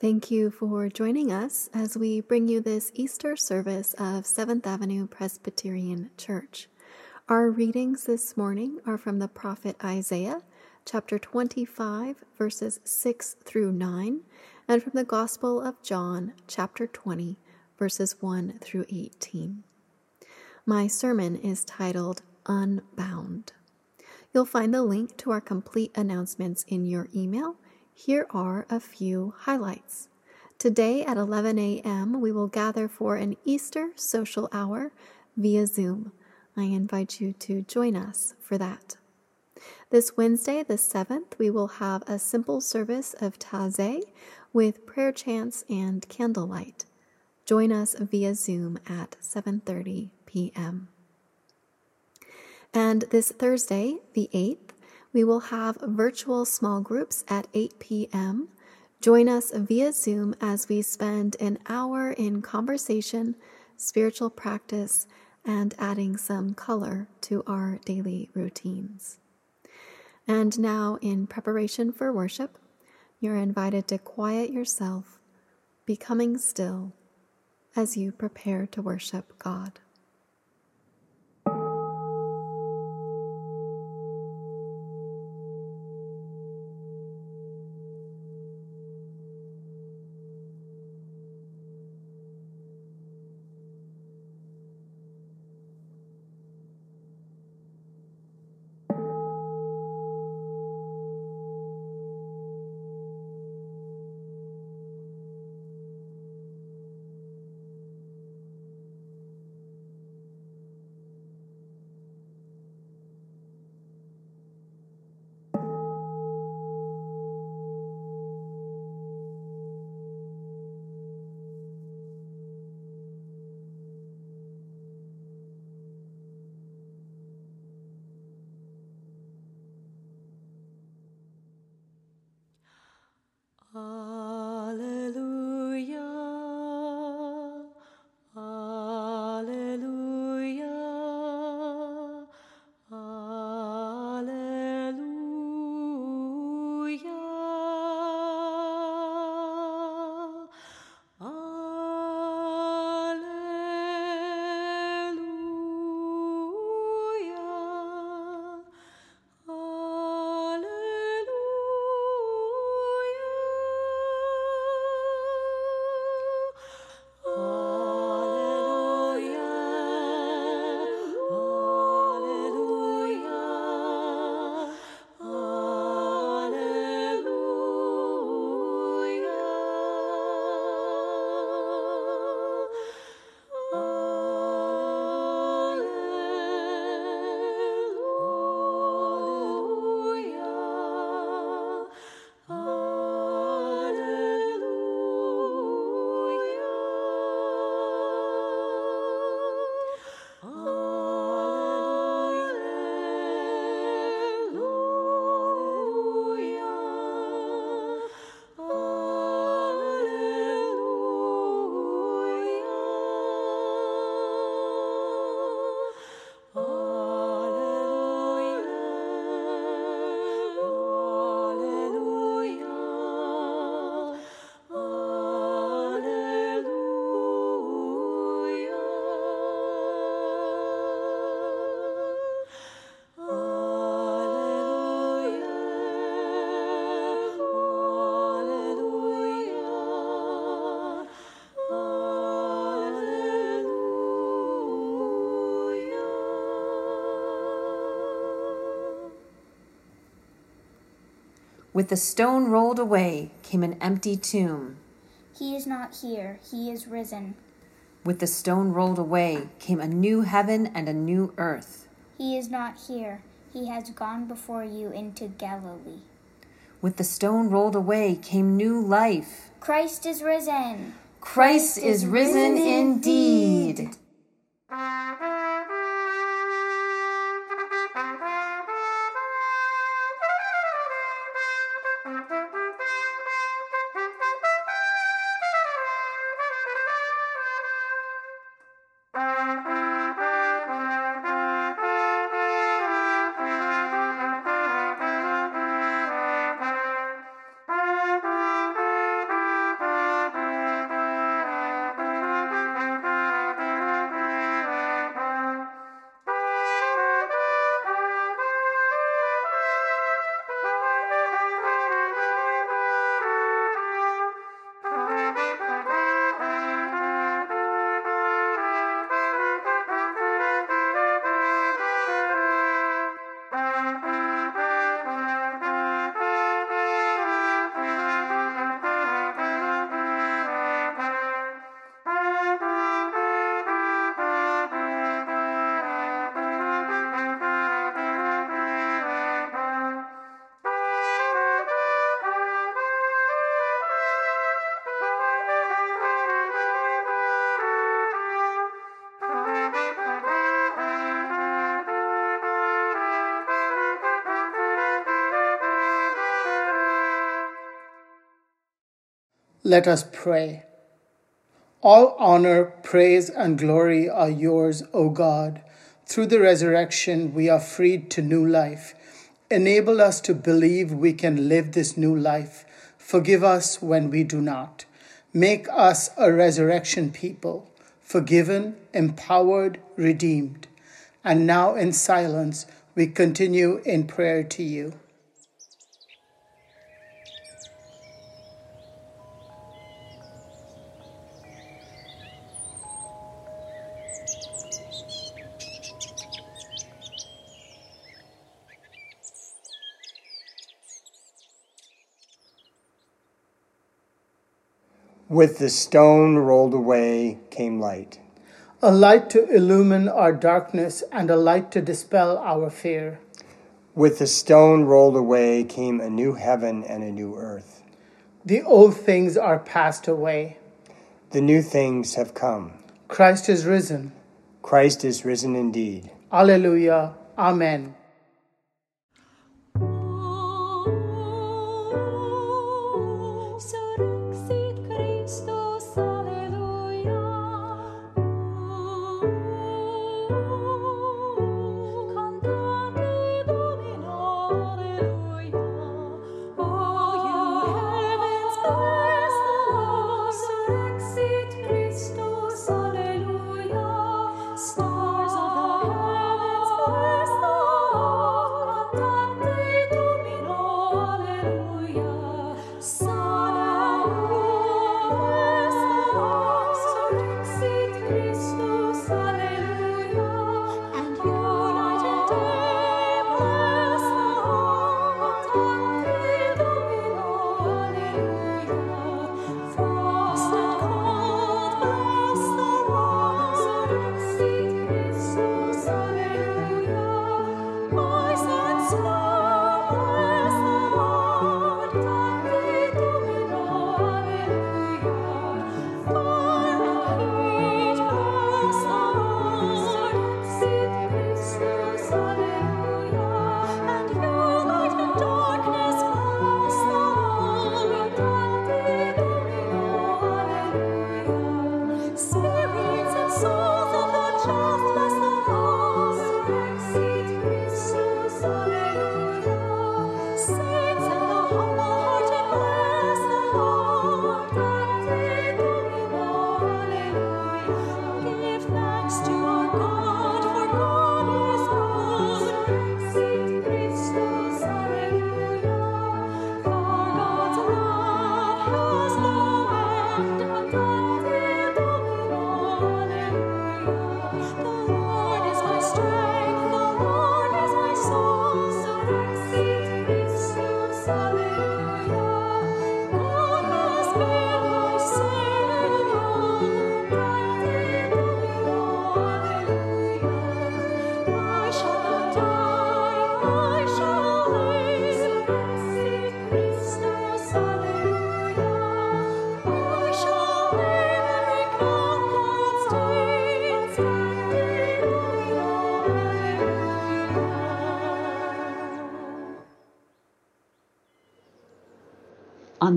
Thank you for joining us as we bring you this Easter service of Seventh Avenue Presbyterian Church. Our readings this morning are from the prophet Isaiah, chapter 25, verses 6 through 9, and from the Gospel of John, chapter 20, verses 1 through 18. My sermon is titled Unbound. You'll find the link to our complete announcements in your email here are a few highlights. Today at 11 a.m., we will gather for an Easter social hour via Zoom. I invite you to join us for that. This Wednesday, the 7th, we will have a simple service of Taizé with prayer chants and candlelight. Join us via Zoom at 7:30 p.m. And this Thursday, the 8th, we will have virtual small groups at 8 p.m. Join us via Zoom as we spend an hour in conversation, spiritual practice, and adding some color to our daily routines. And now, in preparation for worship, you're invited to quiet yourself, becoming still as you prepare to worship God. With the stone rolled away came an empty tomb. He is not here, he is risen. With the stone rolled away came a new heaven and a new earth. He is not here, he has gone before you into Galilee. With the stone rolled away came new life. Christ is risen. Christ, Christ is, risen, risen indeed. Let us pray. All honor, praise, and glory are yours, O God. Through the resurrection, we are freed to new life. Enable us to believe we can live this new life. Forgive us when we do not. Make us a resurrection people, forgiven, empowered, redeemed. And now, in silence, we continue in prayer to you. With the stone rolled away came light. A light to illumine our darkness and a light to dispel our fear. With the stone rolled away came a new heaven and a new earth. The old things are passed away. The new things have come. Christ is risen. Christ is risen indeed. Alleluia. Amen.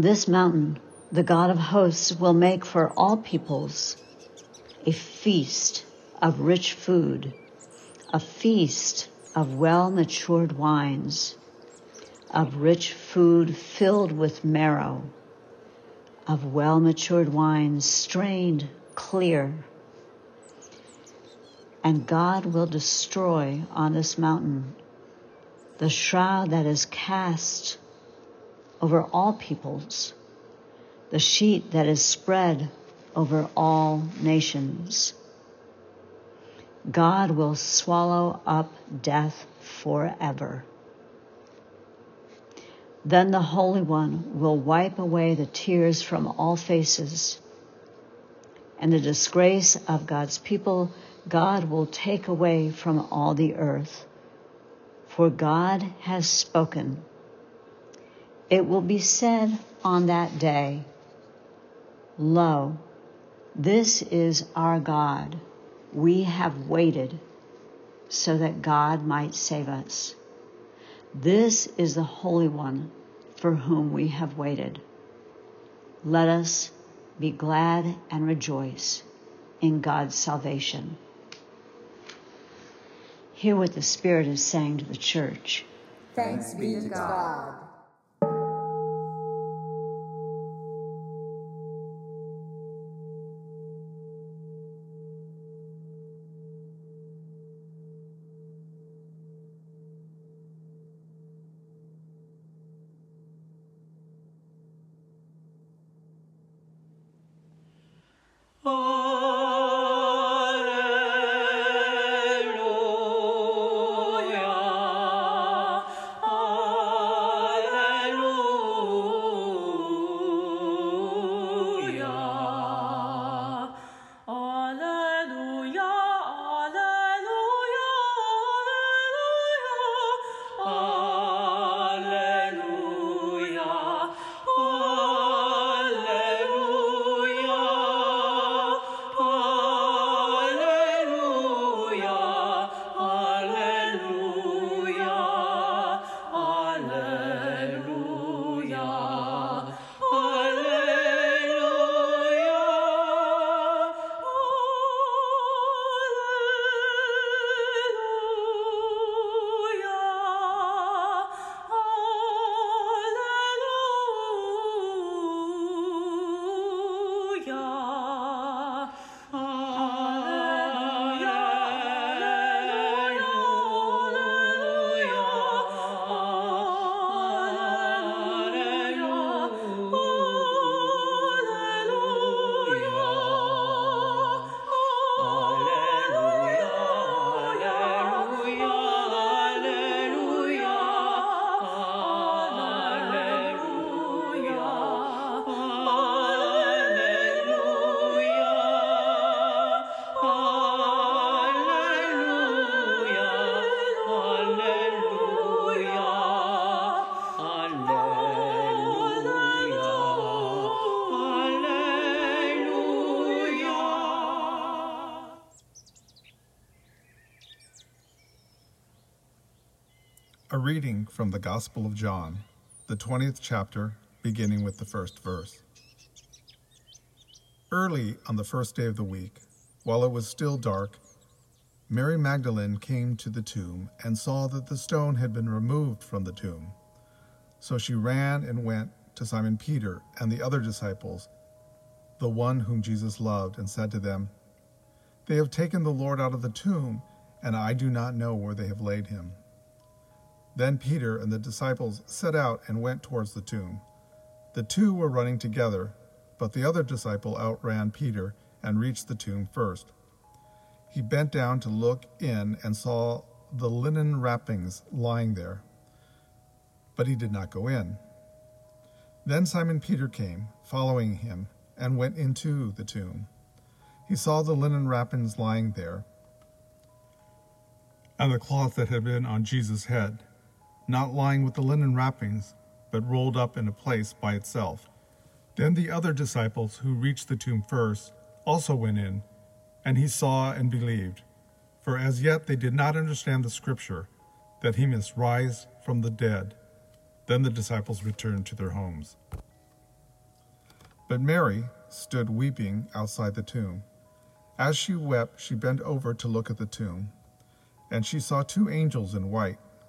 This mountain, the God of hosts will make for all peoples a feast of rich food, a feast of well matured wines, of rich food filled with marrow, of well matured wines strained clear. And God will destroy on this mountain the shroud that is cast over all peoples, the sheet that is spread over all nations. God will swallow up death forever. Then the Holy One will wipe away the tears from all faces, and the disgrace of God's people God will take away from all the earth. For God has spoken. It will be said on that day, Lo, this is our God. We have waited so that God might save us. This is the Holy One for whom we have waited. let us be glad and rejoice in God's salvation. Hear what the Spirit is saying to the church. Thanks be to God. Reading from the Gospel of John, the 20th chapter, beginning with the first verse. Early on the first day of the week, while it was still dark, Mary Magdalene came to the tomb and saw that the stone had been removed from the tomb. So she ran and went to Simon Peter and the other disciples, the one whom Jesus loved, and said to them, They have taken the Lord out of the tomb, and I do not know where they have laid him. Then Peter and the disciples set out and went towards the tomb. The two were running together, but the other disciple outran Peter and reached the tomb first. He bent down to look in and saw the linen wrappings lying there, but he did not go in. Then Simon Peter came, following him, and went into the tomb. He saw the linen wrappings lying there, and the cloth that had been on Jesus' head not lying with the linen wrappings, but rolled up in a place by itself. Then the other disciples who reached the tomb first also went in, and he saw and believed. For as yet they did not understand the scripture, that he must rise from the dead. Then the disciples returned to their homes. But Mary stood weeping outside the tomb. As she wept, she bent over to look at the tomb, and she saw two angels in white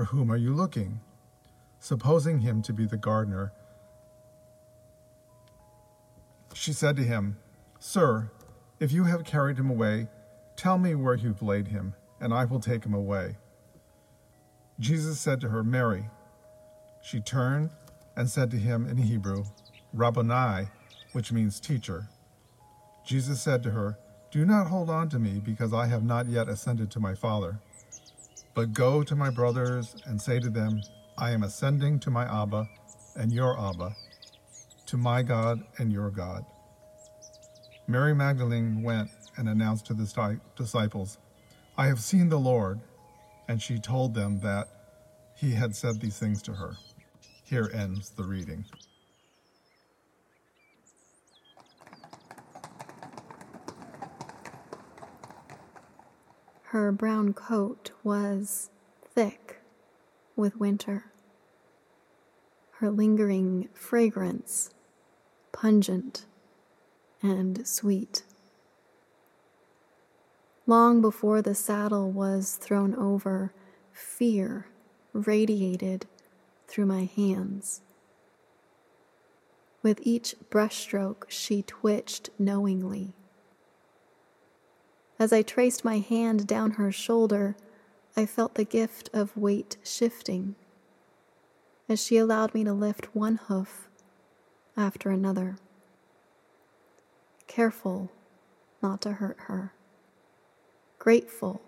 For whom are you looking? Supposing him to be the gardener, she said to him, Sir, if you have carried him away, tell me where you've laid him, and I will take him away. Jesus said to her, Mary. She turned and said to him in Hebrew, Rabboni, which means teacher. Jesus said to her, Do not hold on to me, because I have not yet ascended to my Father. But go to my brothers and say to them, I am ascending to my Abba and your Abba, to my God and your God. Mary Magdalene went and announced to the disciples, I have seen the Lord. And she told them that he had said these things to her. Here ends the reading. Her brown coat was thick with winter. Her lingering fragrance pungent and sweet. Long before the saddle was thrown over, fear radiated through my hands. With each brushstroke, she twitched knowingly. As I traced my hand down her shoulder, I felt the gift of weight shifting as she allowed me to lift one hoof after another. Careful not to hurt her. Grateful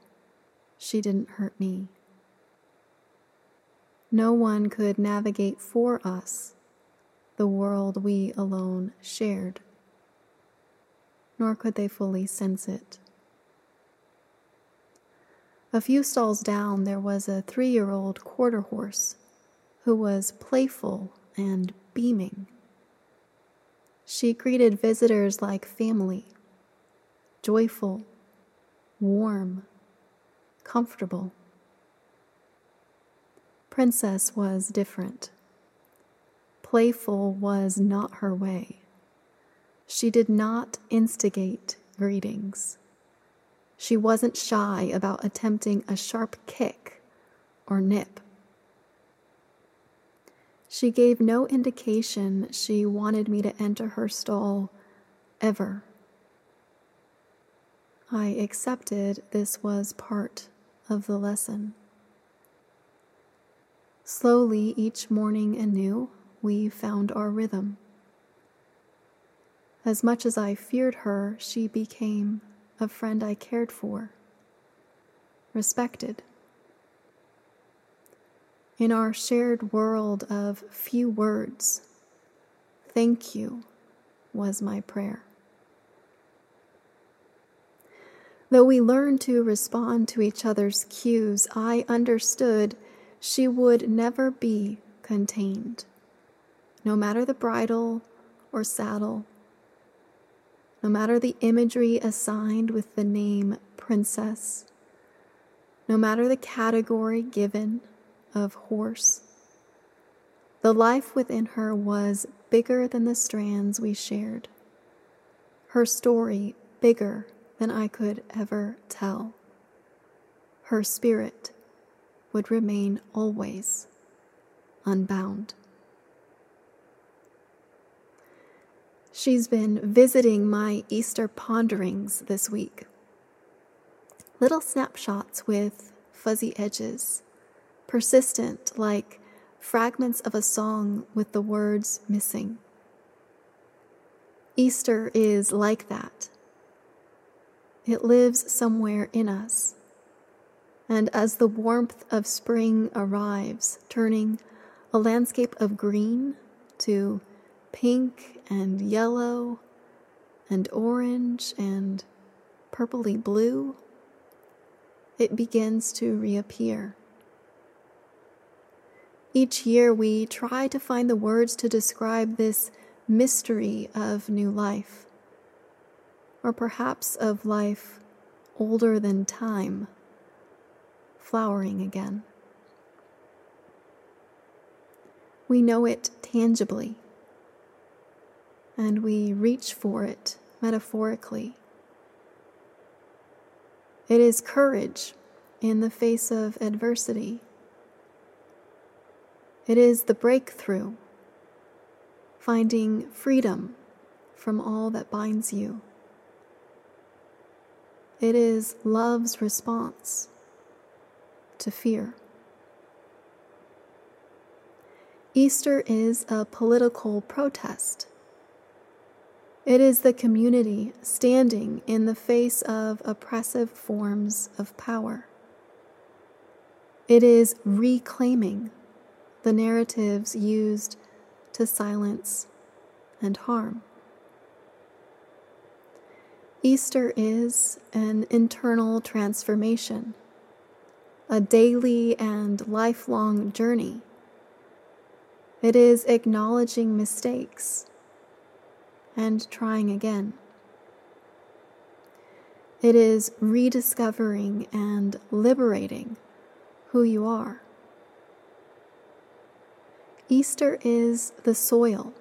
she didn't hurt me. No one could navigate for us the world we alone shared, nor could they fully sense it. A few stalls down, there was a three year old quarter horse who was playful and beaming. She greeted visitors like family, joyful, warm, comfortable. Princess was different. Playful was not her way. She did not instigate greetings. She wasn't shy about attempting a sharp kick or nip. She gave no indication she wanted me to enter her stall ever. I accepted this was part of the lesson. Slowly, each morning anew, we found our rhythm. As much as I feared her, she became a friend I cared for, respected. In our shared world of few words, thank you was my prayer. Though we learned to respond to each other's cues, I understood she would never be contained, no matter the bridle or saddle no matter the imagery assigned with the name princess, no matter the category given of horse. The life within her was bigger than the strands we shared, her story bigger than I could ever tell. Her spirit would remain always unbound. She's been visiting my Easter ponderings this week. Little snapshots with fuzzy edges, persistent like fragments of a song with the words missing. Easter is like that. It lives somewhere in us. And as the warmth of spring arrives, turning a landscape of green to pink and yellow and orange and purpley blue, it begins to reappear. Each year, we try to find the words to describe this mystery of new life, or perhaps of life older than time, flowering again. We know it tangibly and we reach for it metaphorically. It is courage in the face of adversity. It is the breakthrough, finding freedom from all that binds you. It is love's response to fear. Easter is a political protest it is the community standing in the face of oppressive forms of power. It is reclaiming the narratives used to silence and harm. Easter is an internal transformation, a daily and lifelong journey. It is acknowledging mistakes and trying again. It is rediscovering and liberating who you are. Easter is the soil,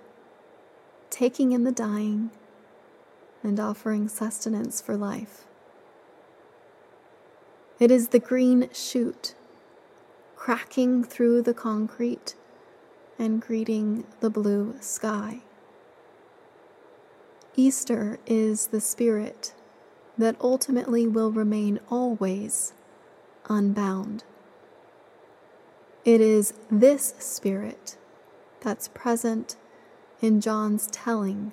taking in the dying and offering sustenance for life. It is the green shoot cracking through the concrete and greeting the blue sky. Easter is the spirit that ultimately will remain always unbound. It is this spirit that's present in John's telling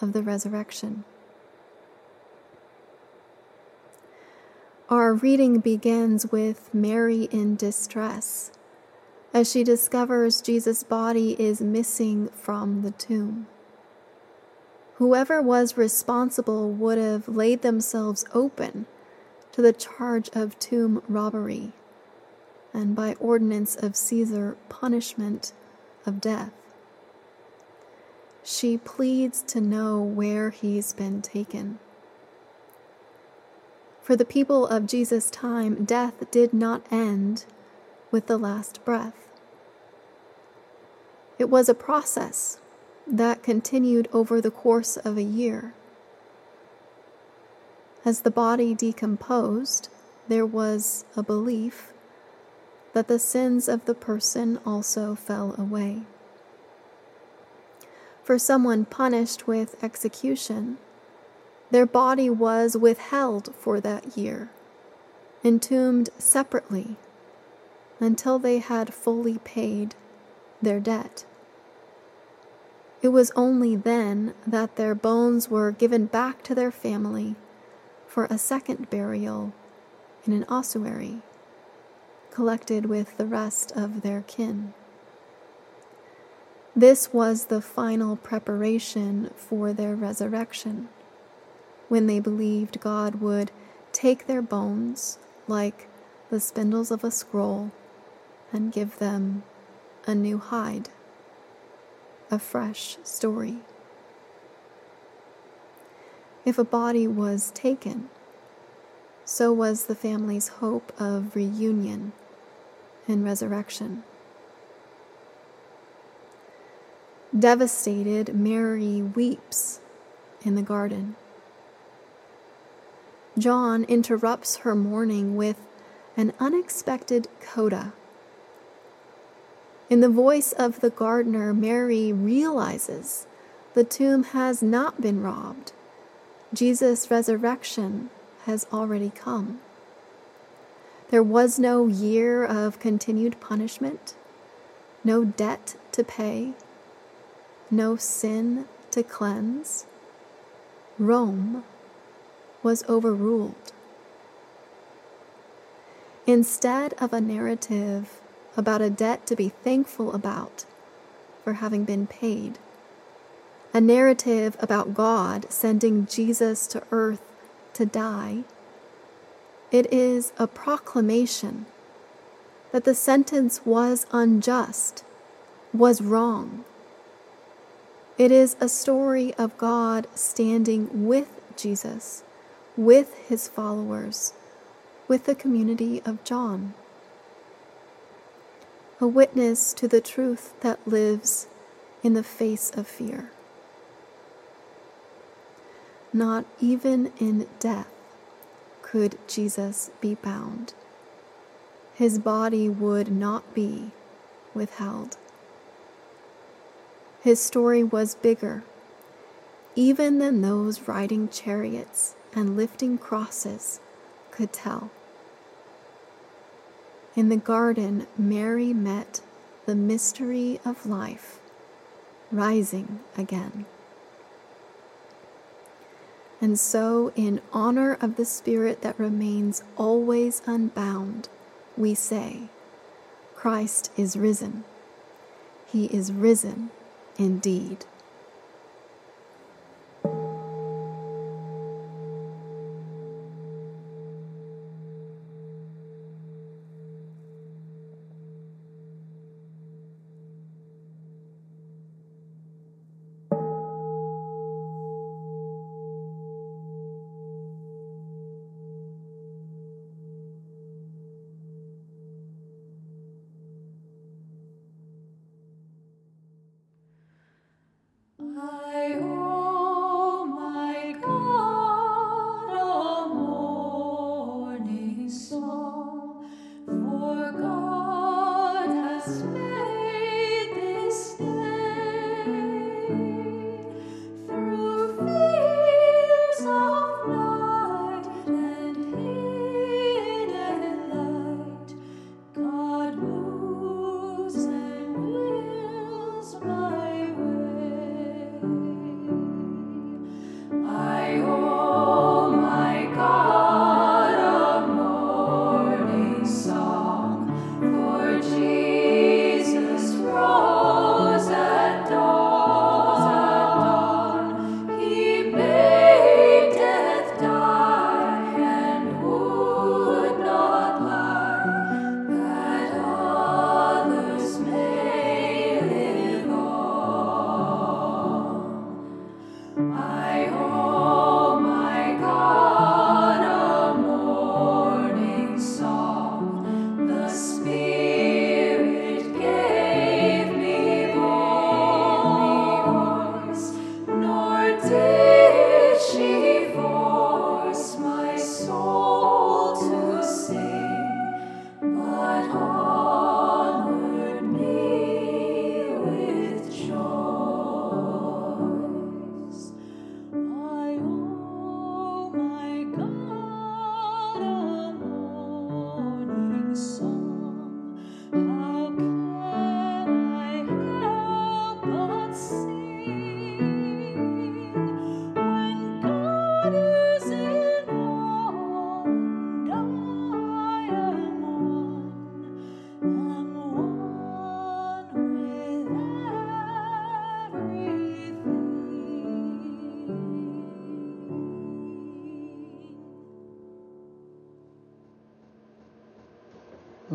of the resurrection. Our reading begins with Mary in distress as she discovers Jesus' body is missing from the tomb. Whoever was responsible would have laid themselves open to the charge of tomb robbery and, by ordinance of Caesar, punishment of death. She pleads to know where he's been taken. For the people of Jesus' time, death did not end with the last breath. It was a process that continued over the course of a year. As the body decomposed, there was a belief that the sins of the person also fell away. For someone punished with execution, their body was withheld for that year, entombed separately until they had fully paid their debt. It was only then that their bones were given back to their family for a second burial in an ossuary, collected with the rest of their kin. This was the final preparation for their resurrection when they believed God would take their bones like the spindles of a scroll and give them a new hide, a fresh story. If a body was taken, so was the family's hope of reunion and resurrection. Devastated, Mary weeps in the garden. John interrupts her mourning with an unexpected coda. In the voice of the gardener, Mary realizes the tomb has not been robbed. Jesus' resurrection has already come. There was no year of continued punishment, no debt to pay, no sin to cleanse. Rome was overruled. Instead of a narrative about a debt to be thankful about for having been paid, a narrative about God sending Jesus to earth to die, it is a proclamation that the sentence was unjust, was wrong. It is a story of God standing with Jesus with his followers, with the community of John. A witness to the truth that lives in the face of fear. Not even in death could Jesus be bound. His body would not be withheld. His story was bigger even than those riding chariots and lifting crosses could tell. In the garden, Mary met the mystery of life rising again. And so, in honor of the Spirit that remains always unbound, we say, Christ is risen. He is risen indeed.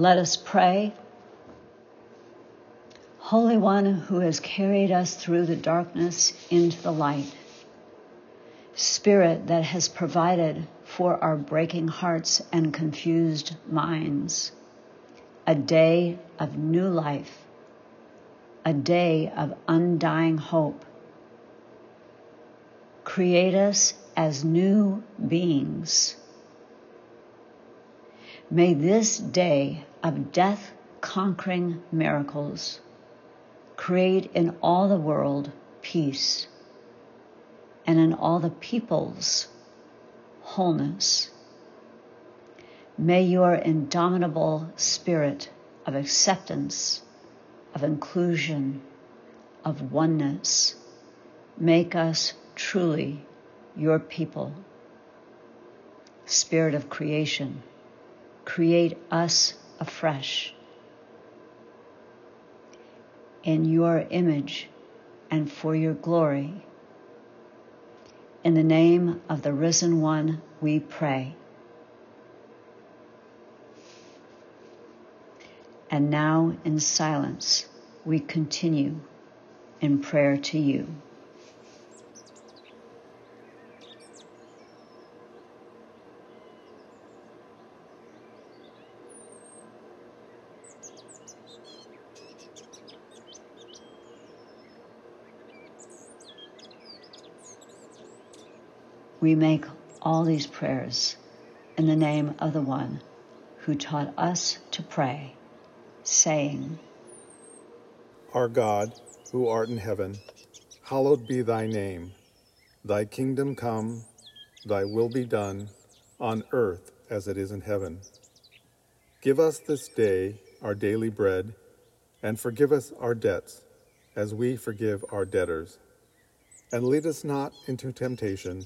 Let us pray. Holy One who has carried us through the darkness into the light, Spirit that has provided for our breaking hearts and confused minds, a day of new life, a day of undying hope. Create us as new beings. May this day of death conquering miracles create in all the world peace and in all the peoples wholeness. May your indomitable spirit of acceptance, of inclusion, of oneness make us truly your people. Spirit of creation, create us afresh in your image and for your glory. In the name of the risen one, we pray. And now, in silence, we continue in prayer to you. We make all these prayers in the name of the one who taught us to pray, saying, Our God, who art in heaven, hallowed be thy name. Thy kingdom come, thy will be done, on earth as it is in heaven. Give us this day our daily bread, and forgive us our debts, as we forgive our debtors. And lead us not into temptation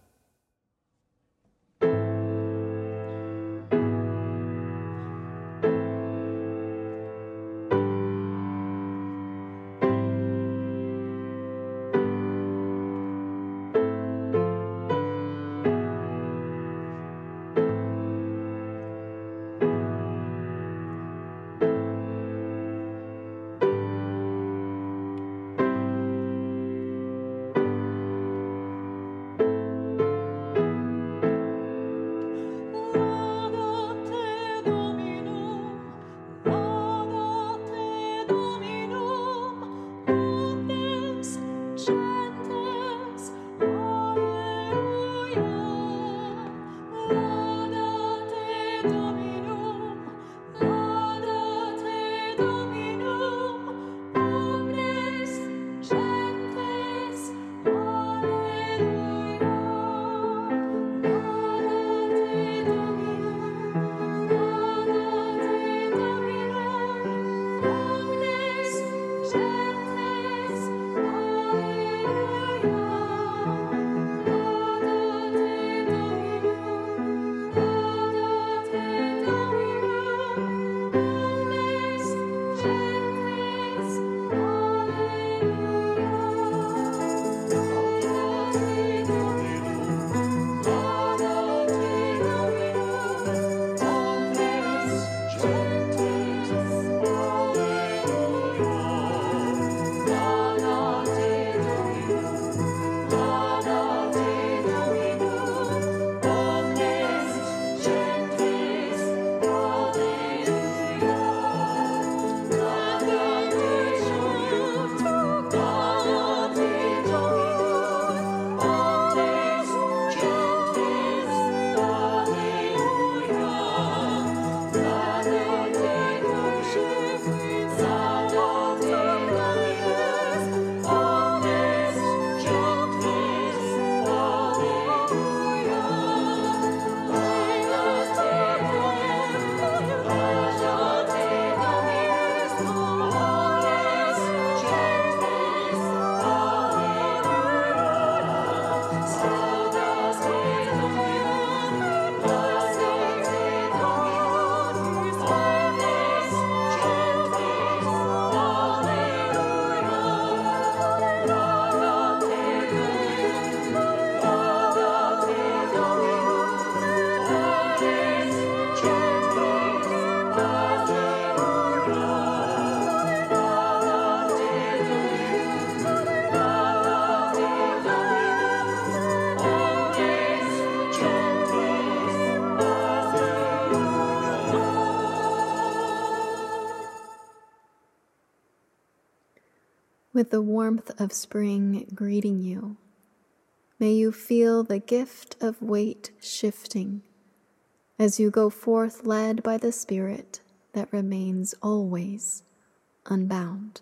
With the warmth of spring greeting you. May you feel the gift of weight shifting as you go forth led by the Spirit that remains always unbound.